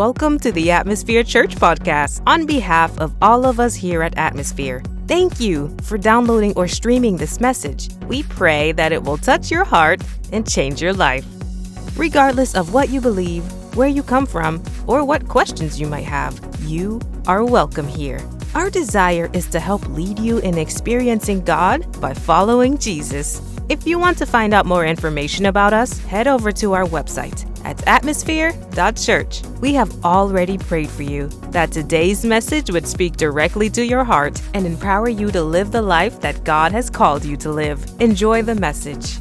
Welcome to the Atmosphere Church podcast on behalf of all of us here at Atmosphere. Thank you for downloading or streaming this message. We pray that it will touch your heart and change your life. Regardless of what you believe, where you come from, or what questions you might have, you are welcome here. Our desire is to help lead you in experiencing God by following Jesus. If you want to find out more information about us, head over to our website at atmosphere.church. We have already prayed for you that today's message would speak directly to your heart and empower you to live the life that God has called you to live. Enjoy the message.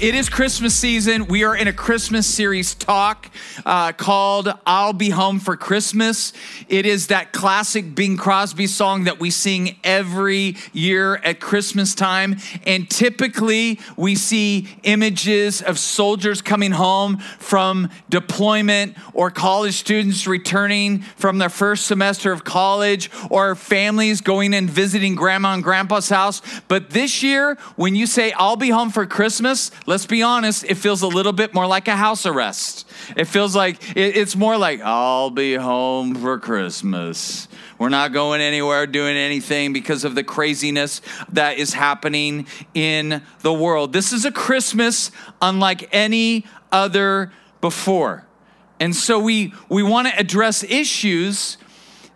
It is Christmas season. We are in a Christmas series talk uh, called I'll Be Home for Christmas. It is that classic Bing Crosby song that we sing every year at Christmas time. And typically we see images of soldiers coming home from deployment or college students returning from their first semester of college or families going and visiting grandma and grandpa's house. But this year, when you say I'll be home for Christmas, let's be honest, it feels a little bit more like a house arrest. It feels like it's more like, I'll be home for Christmas. We're not going anywhere, doing anything because of the craziness that is happening in the world. This is a Christmas unlike any other before. And so we, we want to address issues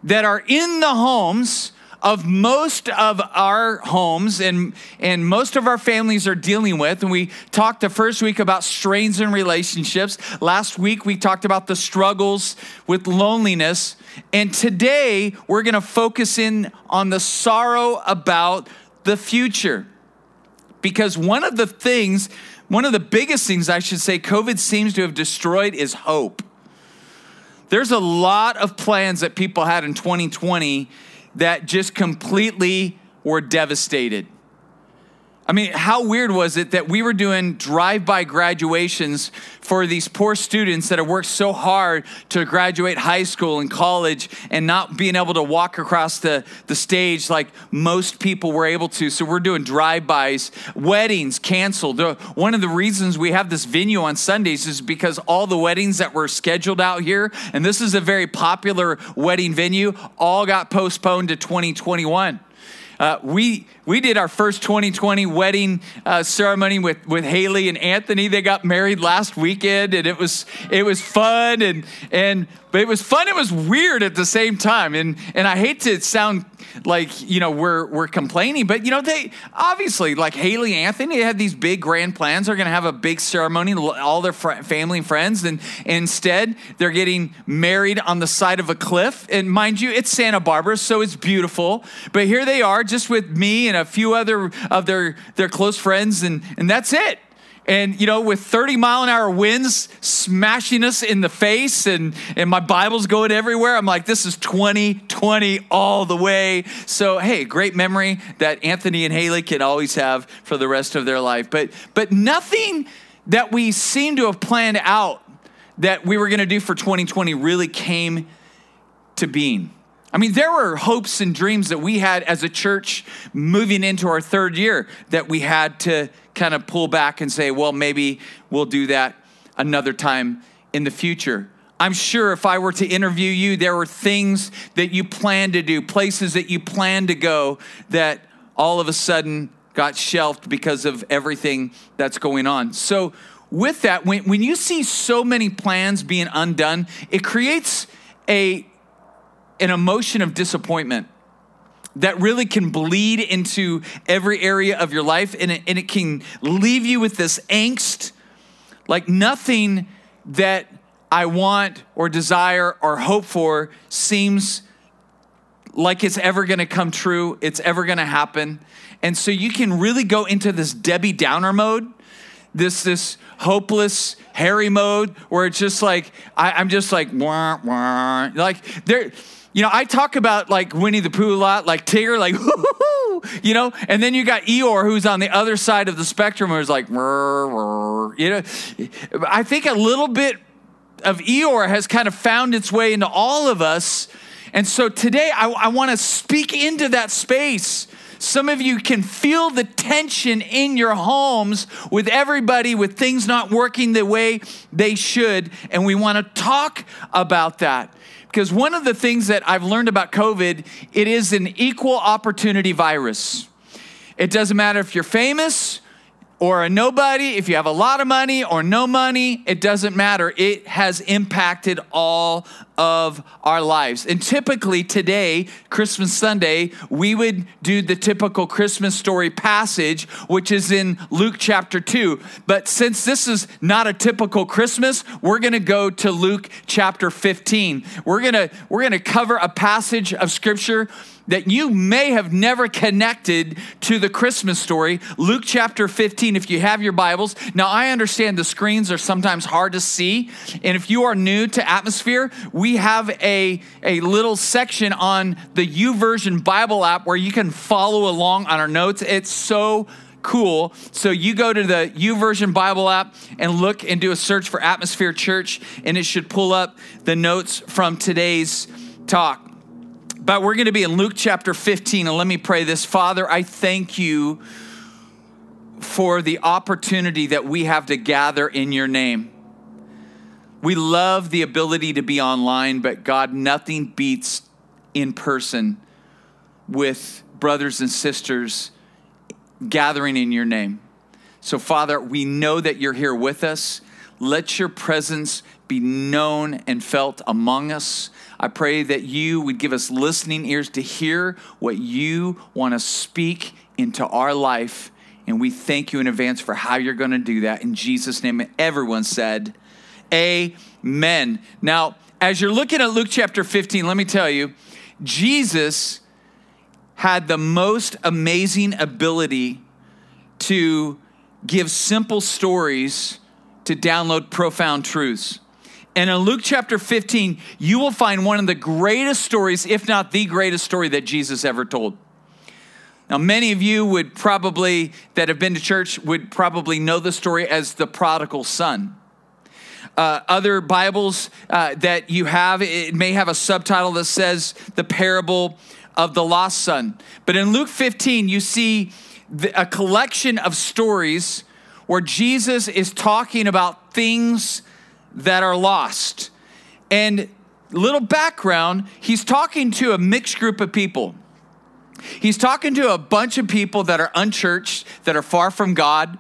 that are in the homes of most of our homes and, and most of our families are dealing with. And we talked the first week about strains in relationships. Last week, we talked about the struggles with loneliness. And today, we're going to focus in on the sorrow about the future. Because one of the things, one of the biggest things I should say, COVID seems to have destroyed is hope. There's a lot of plans that people had in 2020 that just completely were devastated. I mean, how weird was it that we were doing drive by graduations for these poor students that have worked so hard to graduate high school and college and not being able to walk across the, the stage like most people were able to? So we're doing drive bys, weddings canceled. One of the reasons we have this venue on Sundays is because all the weddings that were scheduled out here, and this is a very popular wedding venue, all got postponed to 2021. Uh, we we did our first 2020 wedding uh, ceremony with, with Haley and Anthony. They got married last weekend, and it was it was fun and and but it was fun. It was weird at the same time, and and I hate to sound like you know we're we're complaining, but you know they obviously like Haley Anthony had these big grand plans. They're going to have a big ceremony, all their fr- family and friends, and, and instead they're getting married on the side of a cliff. And mind you, it's Santa Barbara, so it's beautiful. But here they are, just with me and a few other of their, their close friends, and, and that's it. And, you know, with 30 mile an hour winds smashing us in the face, and, and my Bible's going everywhere, I'm like, this is 2020 all the way. So, hey, great memory that Anthony and Haley can always have for the rest of their life. But, but nothing that we seem to have planned out that we were going to do for 2020 really came to being. I mean, there were hopes and dreams that we had as a church moving into our third year that we had to kind of pull back and say, well, maybe we'll do that another time in the future. I'm sure if I were to interview you, there were things that you planned to do, places that you planned to go that all of a sudden got shelved because of everything that's going on. So, with that, when, when you see so many plans being undone, it creates a an emotion of disappointment that really can bleed into every area of your life and it, and it can leave you with this angst like nothing that I want or desire or hope for seems like it's ever gonna come true, it's ever gonna happen. And so you can really go into this Debbie Downer mode, this, this hopeless, Harry mode, where it's just like, I, am just like, wah, wah. like there you know, I talk about like Winnie the Pooh a lot, like Tigger, like, you know, and then you got Eeyore who's on the other side of the spectrum who's like, you know, I think a little bit of Eeyore has kind of found its way into all of us. And so today I, I want to speak into that space Some of you can feel the tension in your homes with everybody, with things not working the way they should. And we want to talk about that. Because one of the things that I've learned about COVID, it is an equal opportunity virus. It doesn't matter if you're famous or a nobody, if you have a lot of money or no money, it doesn't matter. It has impacted all of our lives. And typically today, Christmas Sunday, we would do the typical Christmas story passage, which is in Luke chapter 2. But since this is not a typical Christmas, we're going to go to Luke chapter 15. We're going to we're going to cover a passage of scripture that you may have never connected to the Christmas story. Luke chapter 15, if you have your Bibles. Now, I understand the screens are sometimes hard to see. And if you are new to Atmosphere, we have a, a little section on the YouVersion Bible app where you can follow along on our notes. It's so cool. So you go to the YouVersion Bible app and look and do a search for Atmosphere Church, and it should pull up the notes from today's talk. But we're going to be in Luke chapter 15, and let me pray this. Father, I thank you for the opportunity that we have to gather in your name. We love the ability to be online, but God, nothing beats in person with brothers and sisters gathering in your name. So, Father, we know that you're here with us. Let your presence be known and felt among us. I pray that you would give us listening ears to hear what you want to speak into our life. And we thank you in advance for how you're going to do that. In Jesus' name, everyone said, Amen. Now, as you're looking at Luke chapter 15, let me tell you, Jesus had the most amazing ability to give simple stories to download profound truths. And in Luke chapter 15, you will find one of the greatest stories, if not the greatest story that Jesus ever told. Now, many of you would probably, that have been to church, would probably know the story as the prodigal son. Uh, other Bibles uh, that you have, it may have a subtitle that says the parable of the lost son. But in Luke 15, you see the, a collection of stories where Jesus is talking about things that are lost. And little background, he's talking to a mixed group of people. He's talking to a bunch of people that are unchurched, that are far from God,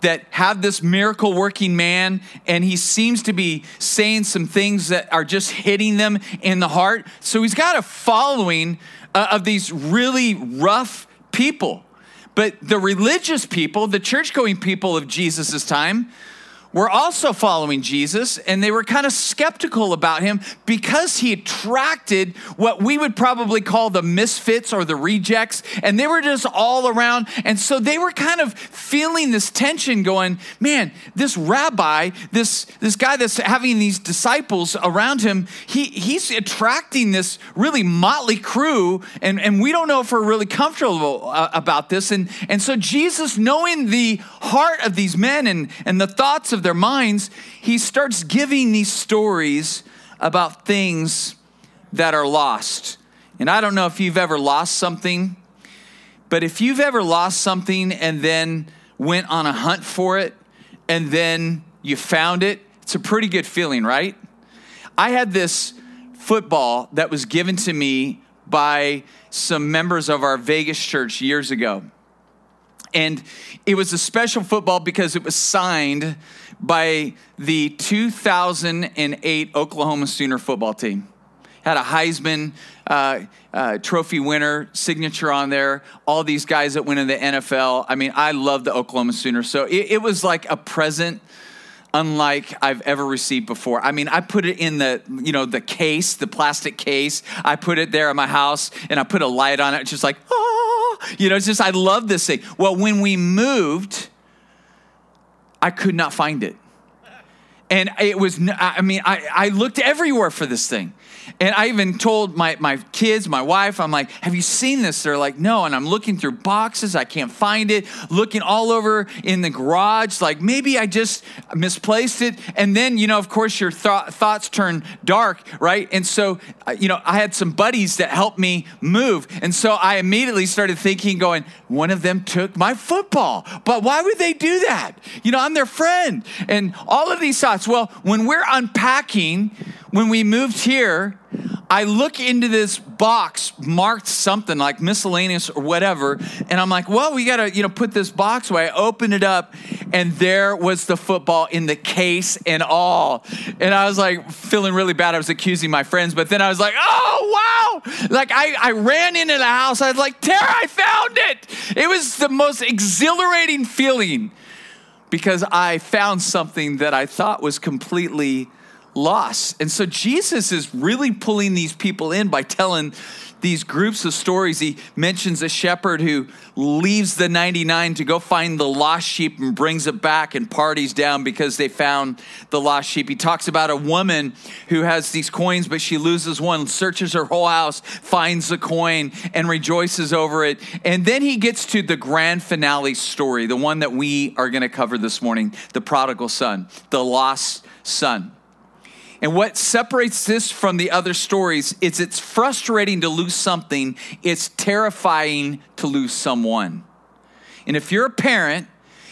that have this miracle working man, and he seems to be saying some things that are just hitting them in the heart. So he's got a following uh, of these really rough people. But the religious people, the church going people of Jesus' time, were also following Jesus and they were kind of skeptical about him because he attracted what we would probably call the misfits or the rejects and they were just all around and so they were kind of feeling this tension going man this rabbi this this guy that's having these disciples around him he he's attracting this really motley crew and and we don't know if we're really comfortable uh, about this and and so Jesus knowing the heart of these men and and the thoughts of their minds, he starts giving these stories about things that are lost. And I don't know if you've ever lost something, but if you've ever lost something and then went on a hunt for it and then you found it, it's a pretty good feeling, right? I had this football that was given to me by some members of our Vegas church years ago. And it was a special football because it was signed by the 2008 Oklahoma Sooner football team. Had a Heisman uh, uh, Trophy winner signature on there. All these guys that went in the NFL. I mean, I love the Oklahoma Sooners. So it, it was like a present unlike I've ever received before. I mean, I put it in the, you know, the case, the plastic case. I put it there in my house and I put a light on it. It's just like, oh, you know, it's just, I love this thing. Well, when we moved, I could not find it. And it was, I mean, I, I looked everywhere for this thing. And I even told my, my kids, my wife, I'm like, have you seen this? They're like, no. And I'm looking through boxes. I can't find it. Looking all over in the garage, like maybe I just misplaced it. And then, you know, of course, your th- thoughts turn dark, right? And so, uh, you know, I had some buddies that helped me move. And so I immediately started thinking, going, one of them took my football. But why would they do that? You know, I'm their friend. And all of these thoughts. Well, when we're unpacking, when we moved here, I look into this box marked something like miscellaneous or whatever, and I'm like, well, we gotta, you know, put this box away. I open it up, and there was the football in the case and all. And I was like feeling really bad. I was accusing my friends, but then I was like, oh wow! Like I, I ran into the house. I was like, Tara, I found it. It was the most exhilarating feeling because I found something that I thought was completely loss. And so Jesus is really pulling these people in by telling these groups of stories. He mentions a shepherd who leaves the 99 to go find the lost sheep and brings it back and parties down because they found the lost sheep. He talks about a woman who has these coins, but she loses one, searches her whole house, finds the coin, and rejoices over it. And then he gets to the grand finale story, the one that we are going to cover this morning the prodigal son, the lost son. And what separates this from the other stories is it's frustrating to lose something, it's terrifying to lose someone. And if you're a parent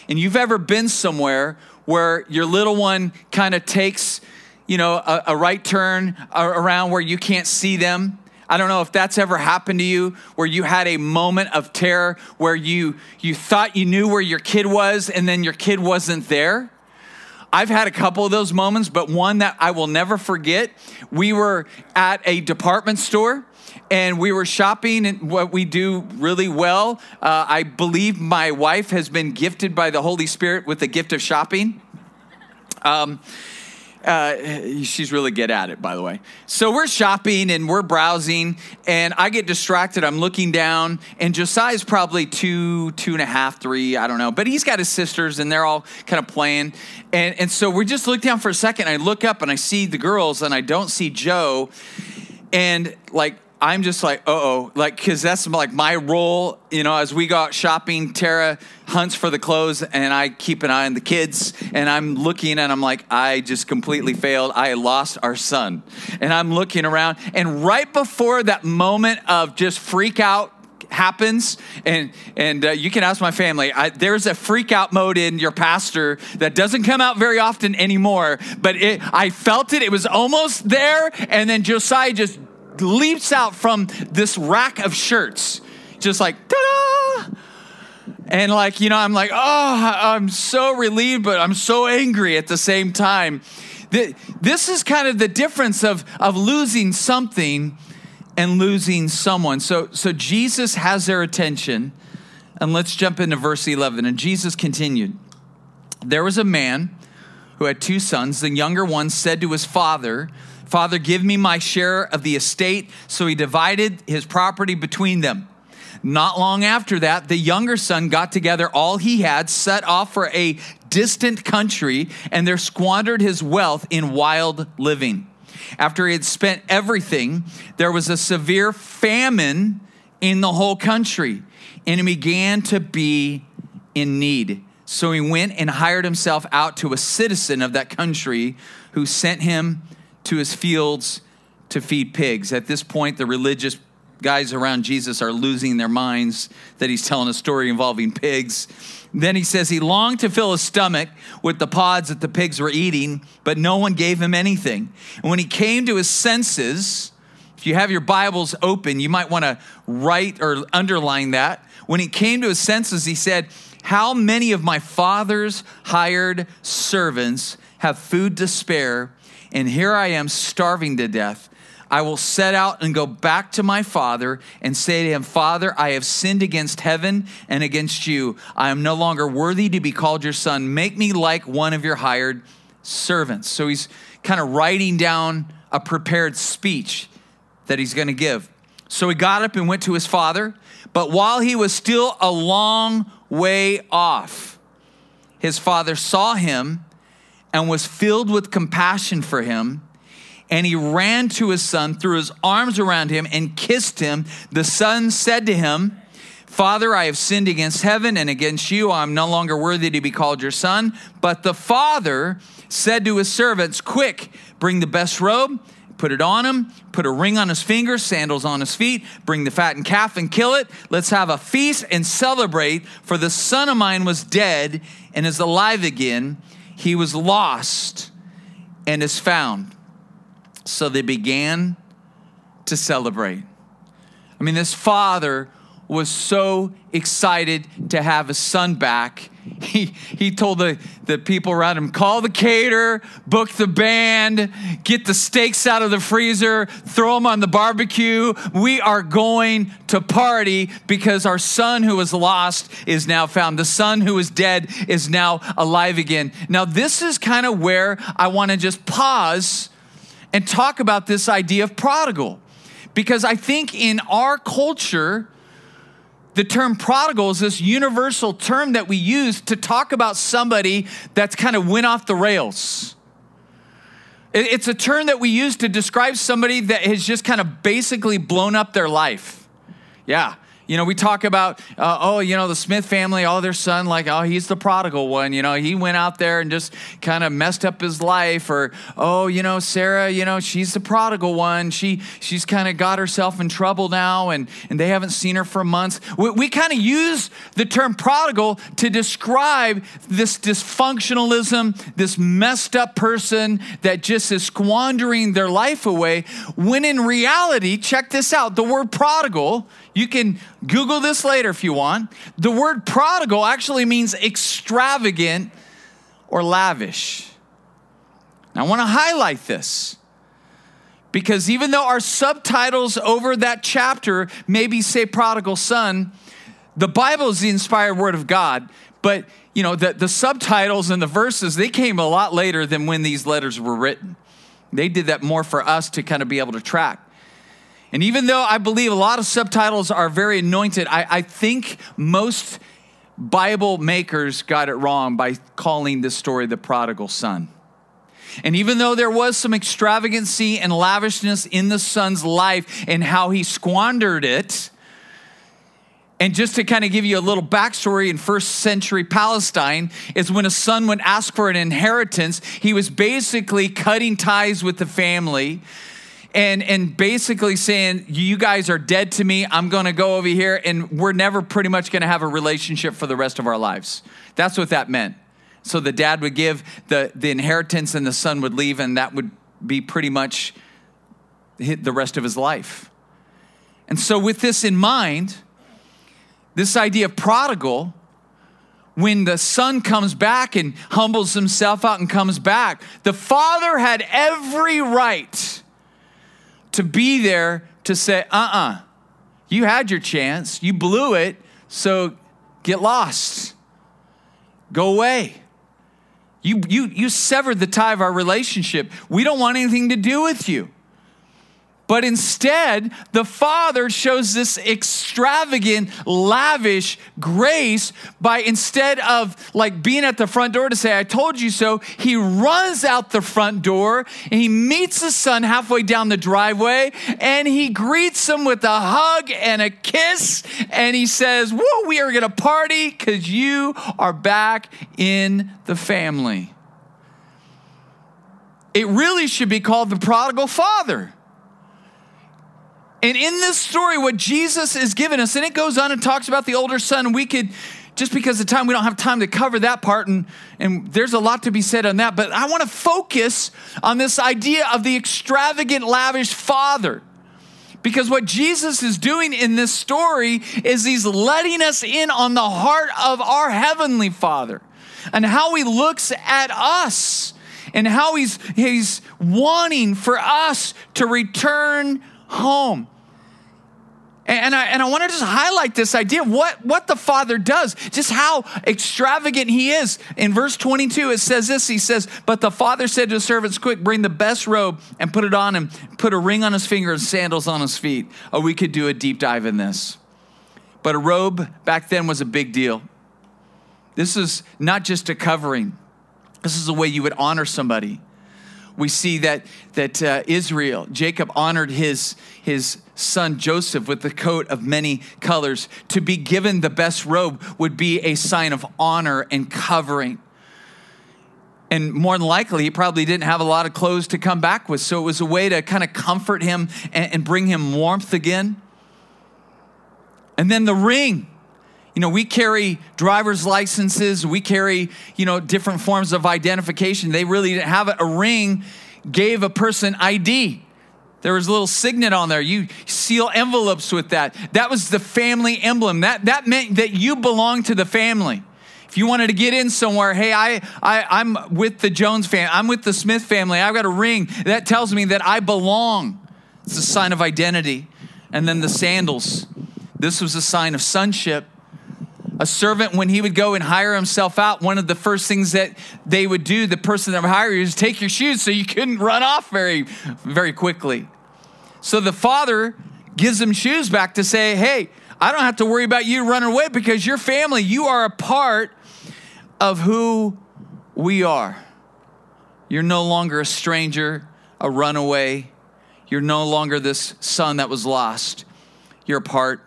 and you've ever been somewhere where your little one kind of takes, you know, a, a right turn around where you can't see them, I don't know if that's ever happened to you where you had a moment of terror where you you thought you knew where your kid was and then your kid wasn't there. I've had a couple of those moments, but one that I will never forget. We were at a department store and we were shopping and what we do really well. Uh, I believe my wife has been gifted by the Holy Spirit with the gift of shopping. Um, uh, she's really good at it, by the way. So we're shopping and we're browsing, and I get distracted. I'm looking down, and Josiah's probably two, two and a half, three, I don't know. But he's got his sisters, and they're all kind of playing. And, and so we just look down for a second. I look up and I see the girls, and I don't see Joe. And like I'm just like, oh, like, cause that's like my role, you know, as we go out shopping, Tara hunts for the clothes and I keep an eye on the kids and I'm looking and I'm like, I just completely failed. I lost our son. And I'm looking around and right before that moment of just freak out happens and and uh, you can ask my family I, there's a freak out mode in your pastor that doesn't come out very often anymore but it, i felt it it was almost there and then josiah just leaps out from this rack of shirts, just like, ta da! And like, you know, I'm like, oh, I'm so relieved, but I'm so angry at the same time. This is kind of the difference of, of losing something and losing someone. So, so Jesus has their attention. And let's jump into verse 11. And Jesus continued There was a man who had two sons. The younger one said to his father, Father, give me my share of the estate. So he divided his property between them. Not long after that, the younger son got together all he had, set off for a distant country, and there squandered his wealth in wild living. After he had spent everything, there was a severe famine in the whole country, and he began to be in need. So he went and hired himself out to a citizen of that country who sent him to his fields to feed pigs. At this point, the religious guys around Jesus are losing their minds that he's telling a story involving pigs. Then he says he longed to fill his stomach with the pods that the pigs were eating, but no one gave him anything. And when he came to his senses, if you have your Bibles open, you might want to write or underline that. When he came to his senses, he said, How many of my father's hired servants have food to spare? And here I am starving to death. I will set out and go back to my father and say to him, Father, I have sinned against heaven and against you. I am no longer worthy to be called your son. Make me like one of your hired servants. So he's kind of writing down a prepared speech that he's going to give. So he got up and went to his father, but while he was still a long way off, his father saw him and was filled with compassion for him. And he ran to his son, threw his arms around him, and kissed him. The son said to him, Father, I have sinned against heaven and against you. I'm no longer worthy to be called your son. But the father said to his servants, Quick, bring the best robe, put it on him, put a ring on his finger, sandals on his feet, bring the fattened calf and kill it. Let's have a feast and celebrate, for the son of mine was dead and is alive again. He was lost and is found. So they began to celebrate. I mean, this father was so excited to have his son back. He, he told the, the people around him, call the caterer, book the band, get the steaks out of the freezer, throw them on the barbecue. We are going to party because our son who was lost is now found. The son who was dead is now alive again. Now, this is kind of where I want to just pause and talk about this idea of prodigal. Because I think in our culture, the term prodigal is this universal term that we use to talk about somebody that's kind of went off the rails. It's a term that we use to describe somebody that has just kind of basically blown up their life. Yeah, you know, we talk about, uh, oh, you know, the Smith family, oh, their son, like, oh, he's the prodigal one. You know, he went out there and just kind of messed up his life. Or, oh, you know, Sarah, you know, she's the prodigal one. She she's kind of got herself in trouble now, and and they haven't seen her for months. We, we kind of use the term prodigal to describe this dysfunctionalism, this messed up person that just is squandering their life away. When in reality, check this out: the word prodigal you can Google this later if you want. The word prodigal actually means extravagant or lavish. Now, I want to highlight this because even though our subtitles over that chapter maybe say prodigal son, the Bible is the inspired word of God, but you know, the, the subtitles and the verses, they came a lot later than when these letters were written. They did that more for us to kind of be able to track. And even though I believe a lot of subtitles are very anointed, I, I think most Bible makers got it wrong by calling this story the prodigal son. And even though there was some extravagancy and lavishness in the son's life and how he squandered it, and just to kind of give you a little backstory in first century Palestine, is when a son would ask for an inheritance, he was basically cutting ties with the family and and basically saying you guys are dead to me. I'm going to go over here and we're never pretty much going to have a relationship for the rest of our lives. That's what that meant. So the dad would give the the inheritance and the son would leave and that would be pretty much the rest of his life. And so with this in mind this idea of prodigal when the son comes back and humbles himself out and comes back the father had every right to be there to say, uh uh-uh, uh, you had your chance, you blew it, so get lost, go away. You, you, you severed the tie of our relationship. We don't want anything to do with you. But instead, the Father shows this extravagant, lavish grace by instead of like being at the front door to say, I told you so, he runs out the front door and he meets his son halfway down the driveway and he greets him with a hug and a kiss and he says, Whoa, we are gonna party because you are back in the family. It really should be called the prodigal father and in this story, what Jesus is giving us, and it goes on and talks about the older son, we could just because of time, we don't have time to cover that part, and, and there's a lot to be said on that. But I want to focus on this idea of the extravagant, lavish father. Because what Jesus is doing in this story is he's letting us in on the heart of our heavenly Father and how he looks at us and how he's, he's wanting for us to return home. And I, and I want to just highlight this idea of what, what the Father does, just how extravagant He is. In verse 22, it says this He says, But the Father said to his servants, Quick, bring the best robe and put it on him, put a ring on his finger and sandals on his feet. Oh, we could do a deep dive in this. But a robe back then was a big deal. This is not just a covering, This is the way you would honor somebody. We see that, that uh, Israel, Jacob honored his, his son Joseph with the coat of many colors. To be given the best robe would be a sign of honor and covering. And more than likely, he probably didn't have a lot of clothes to come back with. So it was a way to kind of comfort him and, and bring him warmth again. And then the ring. You know, we carry driver's licenses, we carry, you know, different forms of identification. They really didn't have it. A ring gave a person ID. There was a little signet on there. You seal envelopes with that. That was the family emblem. That, that meant that you belonged to the family. If you wanted to get in somewhere, hey, I, I, I'm with the Jones family, I'm with the Smith family, I've got a ring. That tells me that I belong. It's a sign of identity. And then the sandals. This was a sign of sonship. A servant, when he would go and hire himself out, one of the first things that they would do, the person that would hire you, is take your shoes so you couldn't run off very, very quickly. So the father gives him shoes back to say, hey, I don't have to worry about you running away because your family, you are a part of who we are. You're no longer a stranger, a runaway. You're no longer this son that was lost. You're a part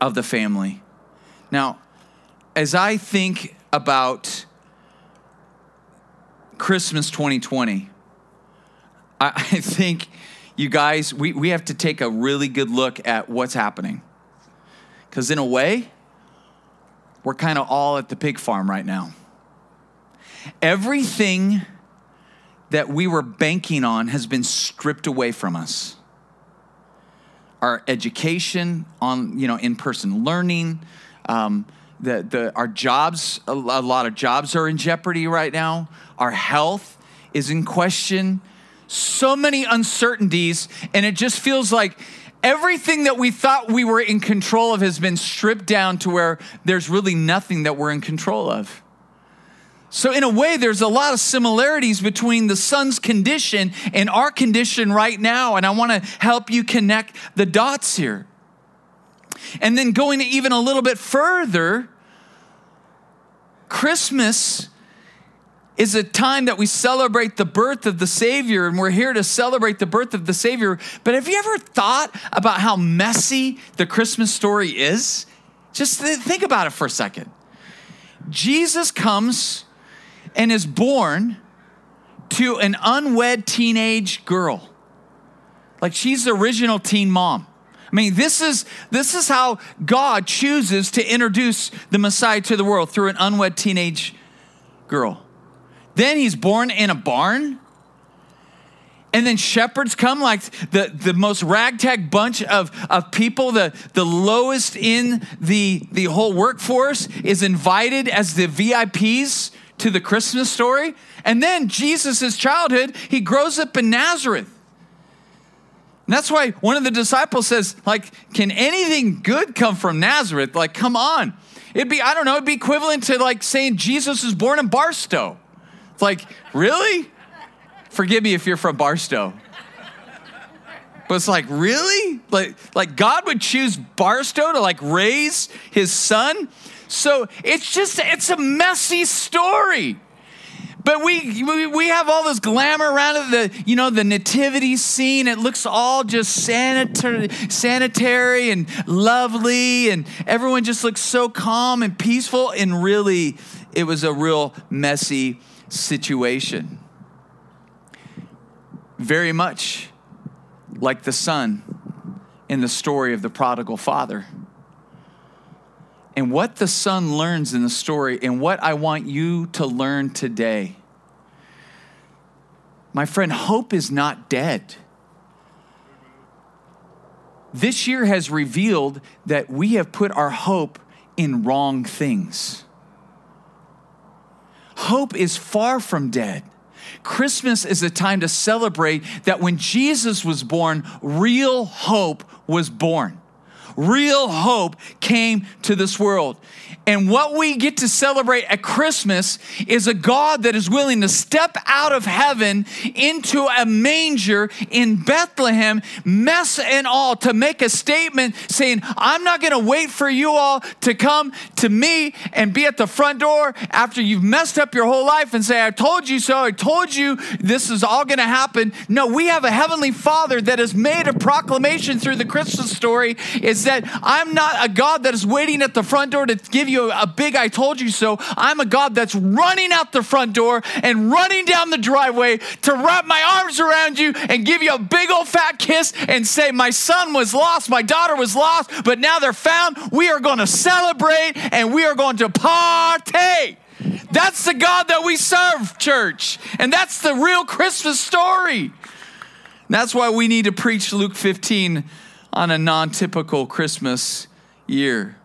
of the family. Now, as I think about Christmas 2020, I, I think you guys, we, we have to take a really good look at what's happening. Because, in a way, we're kind of all at the pig farm right now. Everything that we were banking on has been stripped away from us. Our education on, you know, in-person learning, um, the, the, our jobs, a lot of jobs are in jeopardy right now. Our health is in question. So many uncertainties, and it just feels like everything that we thought we were in control of has been stripped down to where there's really nothing that we're in control of. So, in a way, there's a lot of similarities between the son's condition and our condition right now. And I want to help you connect the dots here. And then going even a little bit further, Christmas is a time that we celebrate the birth of the Savior, and we're here to celebrate the birth of the Savior. But have you ever thought about how messy the Christmas story is? Just think about it for a second. Jesus comes and is born to an unwed teenage girl. Like she's the original teen mom. I mean, this is this is how God chooses to introduce the Messiah to the world through an unwed teenage girl. Then he's born in a barn. And then shepherds come, like the, the most ragtag bunch of, of people, the, the lowest in the, the whole workforce is invited as the VIPs to the Christmas story. And then Jesus' childhood, he grows up in Nazareth. And that's why one of the disciples says, like, can anything good come from Nazareth? Like, come on. It'd be, I don't know, it'd be equivalent to like saying Jesus was born in Barstow. It's like, really? Forgive me if you're from Barstow. But it's like, really? Like, like God would choose Barstow to like raise his son? So it's just, it's a messy story. But we, we, we have all this glamour around it, the, you know, the nativity scene. It looks all just sanitary, sanitary and lovely, and everyone just looks so calm and peaceful. And really, it was a real messy situation. Very much like the son in the story of the prodigal father. And what the son learns in the story, and what I want you to learn today. My friend, hope is not dead. This year has revealed that we have put our hope in wrong things. Hope is far from dead. Christmas is a time to celebrate that when Jesus was born, real hope was born. Real hope came to this world. And what we get to celebrate at Christmas is a God that is willing to step out of heaven into a manger in Bethlehem, mess and all, to make a statement saying, I'm not going to wait for you all to come to me and be at the front door after you've messed up your whole life and say, I told you so, I told you this is all going to happen. No, we have a heavenly Father that has made a proclamation through the Christmas story is that I'm not a God that is waiting at the front door to give you a big I told you so. I'm a God that's running out the front door and running down the driveway to wrap my arms around you and give you a big old fat kiss and say, My son was lost, my daughter was lost, but now they're found. We are going to celebrate and we are going to party. That's the God that we serve, church. And that's the real Christmas story. That's why we need to preach Luke 15 on a non typical Christmas year.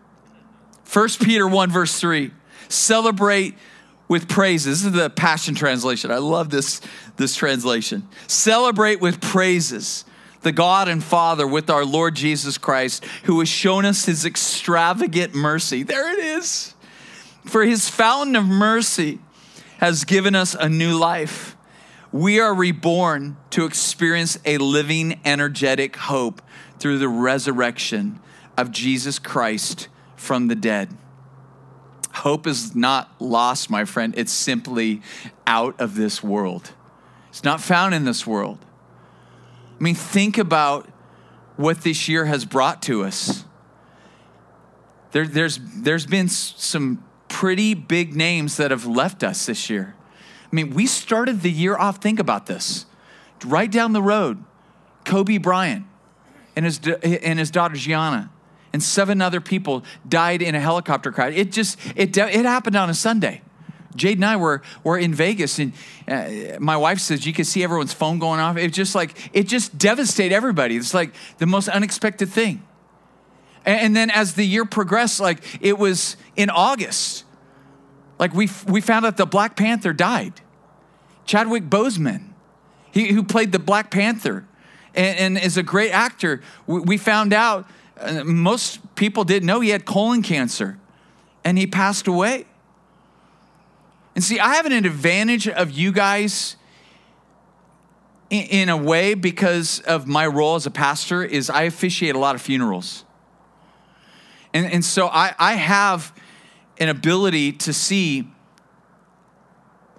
1 Peter 1, verse 3 celebrate with praises. This is the Passion Translation. I love this, this translation. Celebrate with praises the God and Father with our Lord Jesus Christ, who has shown us his extravagant mercy. There it is. For his fountain of mercy has given us a new life. We are reborn to experience a living, energetic hope through the resurrection of Jesus Christ from the dead. Hope is not lost, my friend. It's simply out of this world. It's not found in this world. I mean, think about what this year has brought to us. There, there's, there's been some pretty big names that have left us this year. I mean, we started the year off, think about this. Right down the road, Kobe Bryant and his, and his daughter Gianna and seven other people died in a helicopter crash. It just, it, it happened on a Sunday. Jade and I were, were in Vegas, and uh, my wife says you could see everyone's phone going off. It just like, it just devastated everybody. It's like the most unexpected thing. And, and then as the year progressed, like it was in August, like we, we found out the Black Panther died. Chadwick Boseman, he, who played the Black Panther and, and is a great actor, we, found out uh, most people didn't know he had colon cancer and he passed away. And see, I have an advantage of you guys in, in a way because of my role as a pastor is I officiate a lot of funerals. And, and so I, I have an ability to see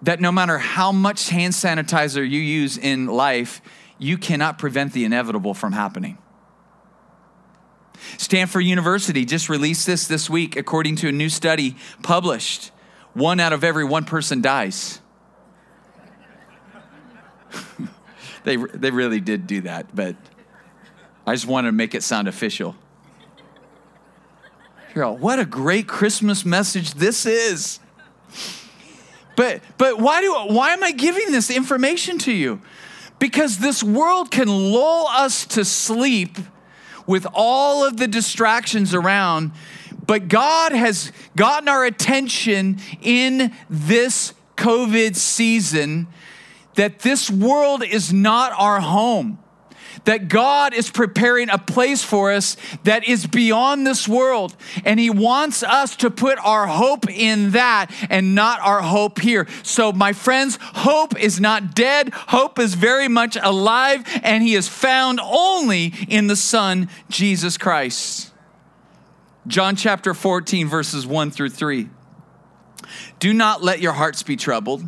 that no matter how much hand sanitizer you use in life, you cannot prevent the inevitable from happening. Stanford University just released this this week, according to a new study published. One out of every one person dies. they, they really did do that, but I just wanted to make it sound official. All, what a great Christmas message this is. But, but why, do, why am I giving this information to you? Because this world can lull us to sleep with all of the distractions around, but God has gotten our attention in this COVID season that this world is not our home that God is preparing a place for us that is beyond this world. And He wants us to put our hope in that and not our hope here. So, my friends, hope is not dead, hope is very much alive, and He is found only in the Son, Jesus Christ. John chapter 14, verses 1 through 3. Do not let your hearts be troubled.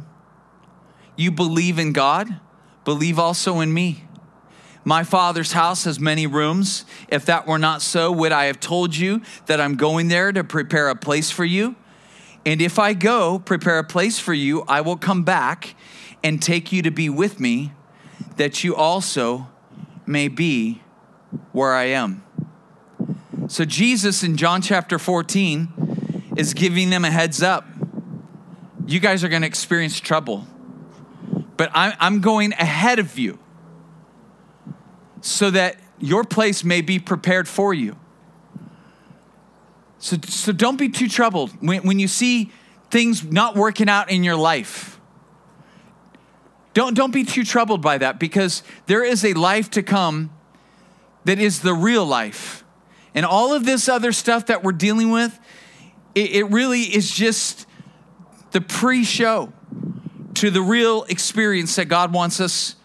You believe in God, believe also in me. My father's house has many rooms. If that were not so, would I have told you that I'm going there to prepare a place for you? And if I go prepare a place for you, I will come back and take you to be with me, that you also may be where I am. So, Jesus in John chapter 14 is giving them a heads up. You guys are going to experience trouble, but I'm going ahead of you so that your place may be prepared for you. So, so don't be too troubled when, when you see things not working out in your life. Don't, don't be too troubled by that because there is a life to come that is the real life. And all of this other stuff that we're dealing with, it, it really is just the pre show to the real experience that God wants us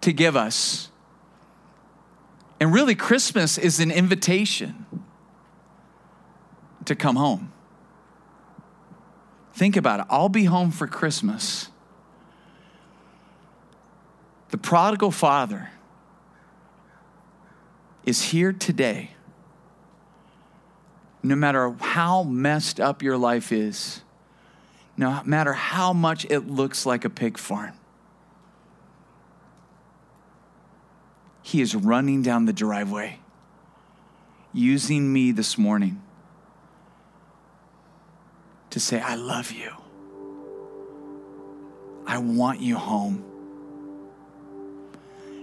to give us. And really, Christmas is an invitation to come home. Think about it. I'll be home for Christmas. The prodigal father is here today. No matter how messed up your life is, no matter how much it looks like a pig farm, he is running down the driveway using me this morning to say, I love you. I want you home.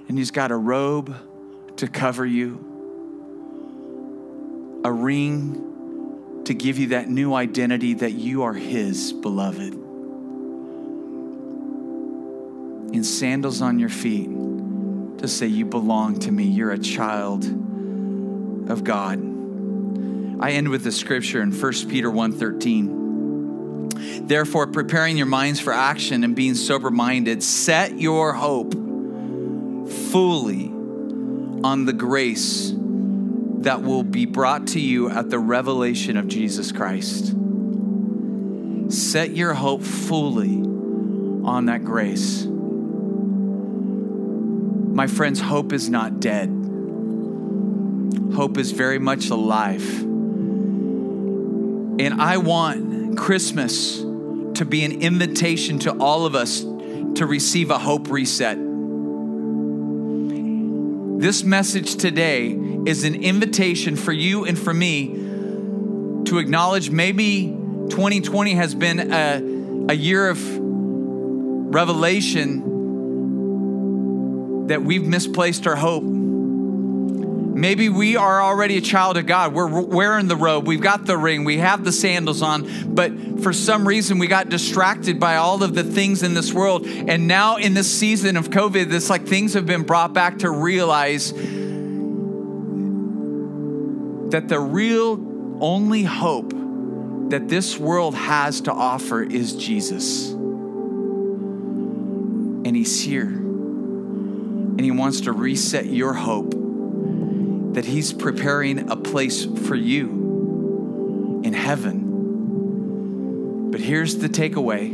And he's got a robe to cover you, a ring to give you that new identity that you are his beloved, and sandals on your feet to say, You belong to me. You're a child of God. I end with the scripture in 1 Peter 1:13. Therefore, preparing your minds for action and being sober minded, set your hope fully on the grace that will be brought to you at the revelation of Jesus Christ. Set your hope fully on that grace. My friends, hope is not dead. Hope is very much alive. And I want Christmas to be an invitation to all of us to receive a hope reset. This message today is an invitation for you and for me to acknowledge maybe 2020 has been a, a year of revelation that we've misplaced our hope. Maybe we are already a child of God. We're wearing the robe, we've got the ring, we have the sandals on, but for some reason we got distracted by all of the things in this world. And now in this season of COVID, it's like things have been brought back to realize that the real only hope that this world has to offer is Jesus. And He's here. And He wants to reset your hope that He's preparing a place for you in heaven. But here's the takeaway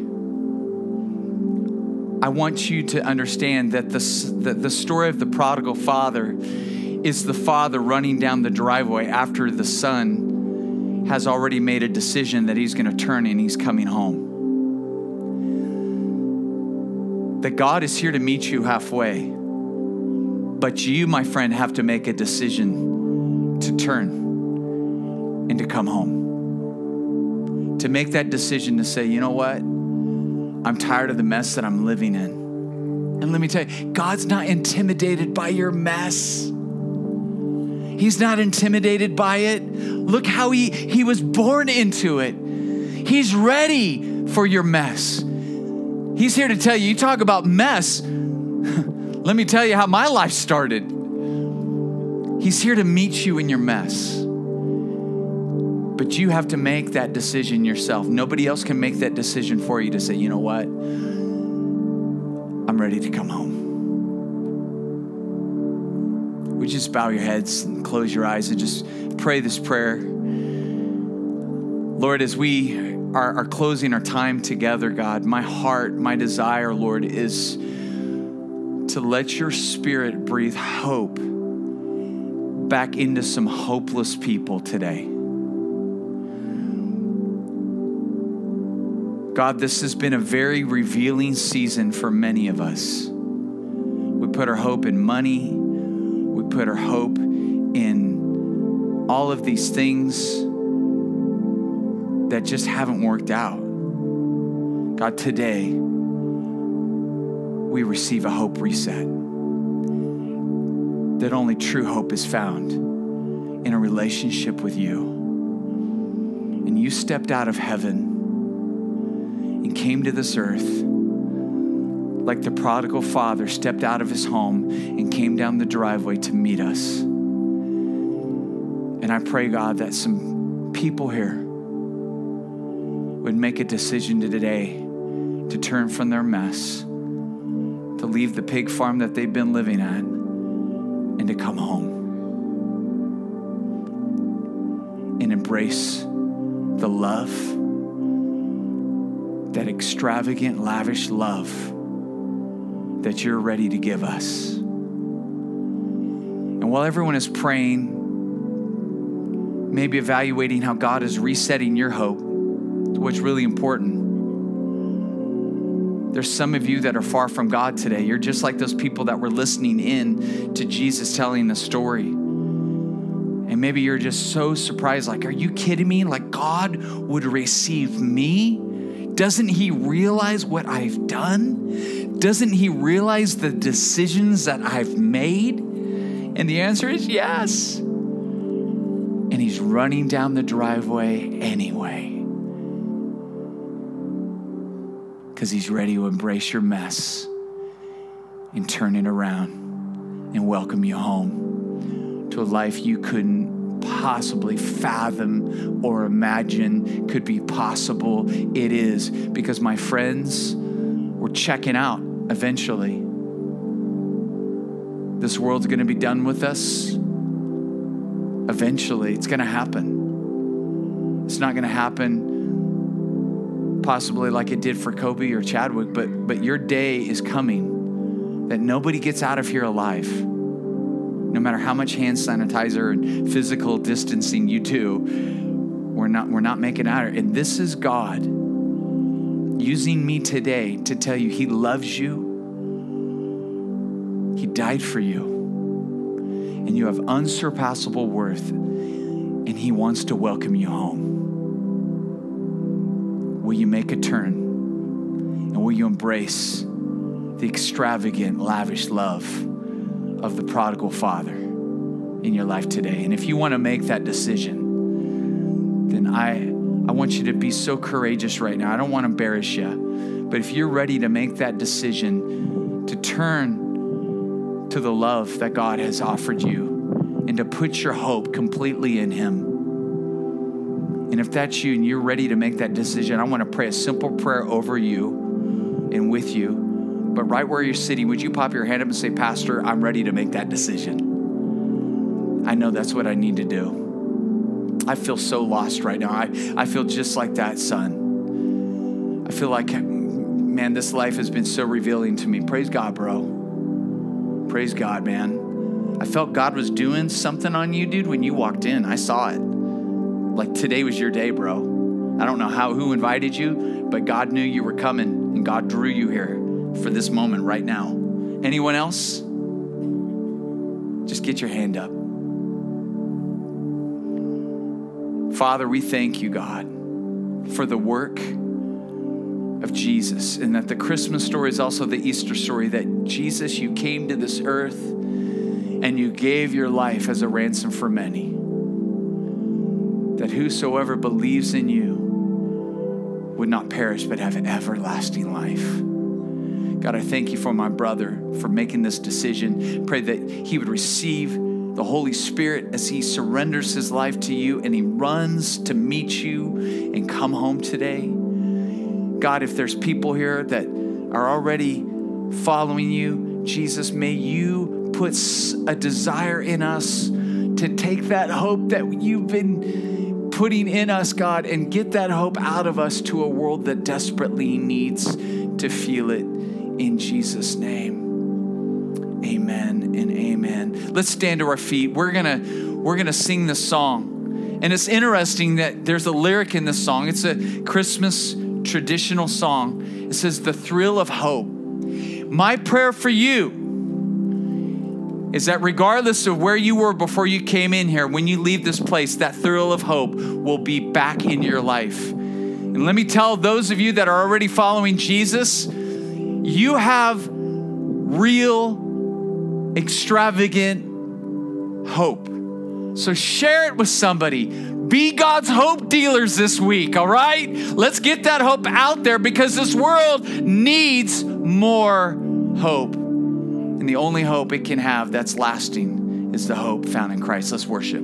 I want you to understand that the, that the story of the prodigal father is the father running down the driveway after the son has already made a decision that he's going to turn and he's coming home. That God is here to meet you halfway. But you, my friend, have to make a decision to turn and to come home. To make that decision to say, you know what? I'm tired of the mess that I'm living in. And let me tell you, God's not intimidated by your mess. He's not intimidated by it. Look how he, he was born into it. He's ready for your mess. He's here to tell you, you talk about mess. Let me tell you how my life started. He's here to meet you in your mess. But you have to make that decision yourself. Nobody else can make that decision for you to say, you know what? I'm ready to come home. Would you just bow your heads and close your eyes and just pray this prayer? Lord, as we are, are closing our time together, God, my heart, my desire, Lord, is to let your spirit breathe hope back into some hopeless people today. God, this has been a very revealing season for many of us. We put our hope in money, we put our hope in all of these things that just haven't worked out. God, today, we receive a hope reset. That only true hope is found in a relationship with you. And you stepped out of heaven and came to this earth like the prodigal father stepped out of his home and came down the driveway to meet us. And I pray, God, that some people here would make a decision today to turn from their mess, leave the pig farm that they've been living at, and to come home and embrace the love, that extravagant, lavish love that you're ready to give us. And while everyone is praying, maybe evaluating how God is resetting your hope what's really important. There's some of you that are far from God today. You're just like those people that were listening in to Jesus telling the story. And maybe you're just so surprised like, are you kidding me? Like, God would receive me? Doesn't he realize what I've done? Doesn't he realize the decisions that I've made? And the answer is yes. And he's running down the driveway anyway. Because he's ready to embrace your mess and turn it around and welcome you home to a life you couldn't possibly fathom or imagine could be possible. It is because my friends were checking out eventually. This world's going to be done with us. Eventually, it's going to happen. It's not going to happen possibly like it did for Kobe or Chadwick, but, but your day is coming that nobody gets out of here alive. No matter how much hand sanitizer and physical distancing you do, we're not, we're not making it out. And this is God using me today to tell you He loves you he died for you. And you have unsurpassable worth. And He wants to welcome you home. Will you make a turn? And will you embrace the extravagant, lavish love of the prodigal father in your life today? And if you want to make that decision, then I, I want you to be so courageous right now. I don't want to embarrass you. But if you're ready to make that decision to turn to the love that God has offered you and to put your hope completely in Him. And if that's you and you're ready to make that decision, I want to pray a simple prayer over you and with you. But right where you're sitting, would you pop your hand up and say, Pastor, I'm ready to make that decision? I know that's what I need to do. I feel so lost right now. I, I feel just like that son. I feel like, man, this life has been so revealing to me. Praise God, bro. Praise God, man. I felt God was doing something on you, dude, when you walked in. I saw it. Like today was your day, bro. I don't know how who invited you, but God knew you were coming and God drew you here for this moment right now. Anyone else? Just get your hand up. Father, we thank you, God, for the work of Jesus, and that the Christmas story is also the Easter story that Jesus, you came to this earth and you gave your life as a ransom for many. That whosoever believes in you would not perish but have everlasting life. God, I thank you for my brother for making this decision. Pray that he would receive the Holy Spirit as he surrenders his life to you and he runs to meet you and come home today. God, if there's people here that are already following you, Jesus, may you put a desire in us to take that hope that you've been putting in us, God, and get that hope out of us to a world that desperately needs to feel it in Jesus' name. Amen and amen. Let's stand to our feet. We're gonna we're gonna sing this song. And it's interesting that there's a lyric in this song. It's a Christmas traditional song. It says, The thrill of hope. My prayer for you is that regardless of where you were before you came in here, when you leave this place, that thrill of hope will be back in your life. And let me tell those of you that are already following Jesus, you have real, extravagant hope. So share it with somebody. Be God's hope dealers this week, all right? Let's get that hope out there because this world needs more hope. And the only hope it can have that's lasting is the hope found in Christ. Let's worship.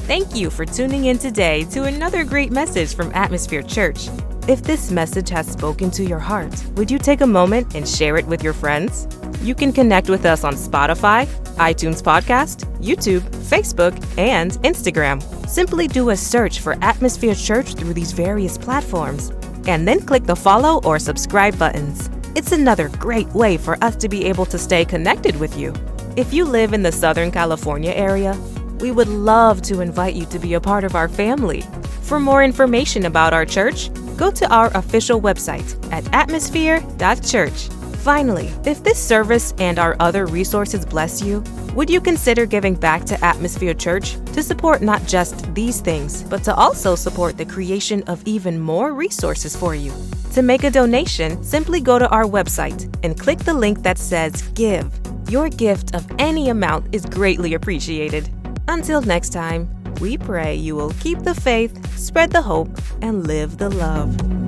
Thank you for tuning in today to another great message from Atmosphere Church. If this message has spoken to your heart, would you take a moment and share it with your friends? You can connect with us on Spotify, iTunes Podcast, YouTube, Facebook, and Instagram. Simply do a search for Atmosphere Church through these various platforms, and then click the follow or subscribe buttons. It's another great way for us to be able to stay connected with you. If you live in the Southern California area, we would love to invite you to be a part of our family. For more information about our church, go to our official website at atmosphere.church. Finally, if this service and our other resources bless you, would you consider giving back to Atmosphere Church to support not just these things, but to also support the creation of even more resources for you? To make a donation, simply go to our website and click the link that says Give. Your gift of any amount is greatly appreciated. Until next time, we pray you will keep the faith, spread the hope, and live the love.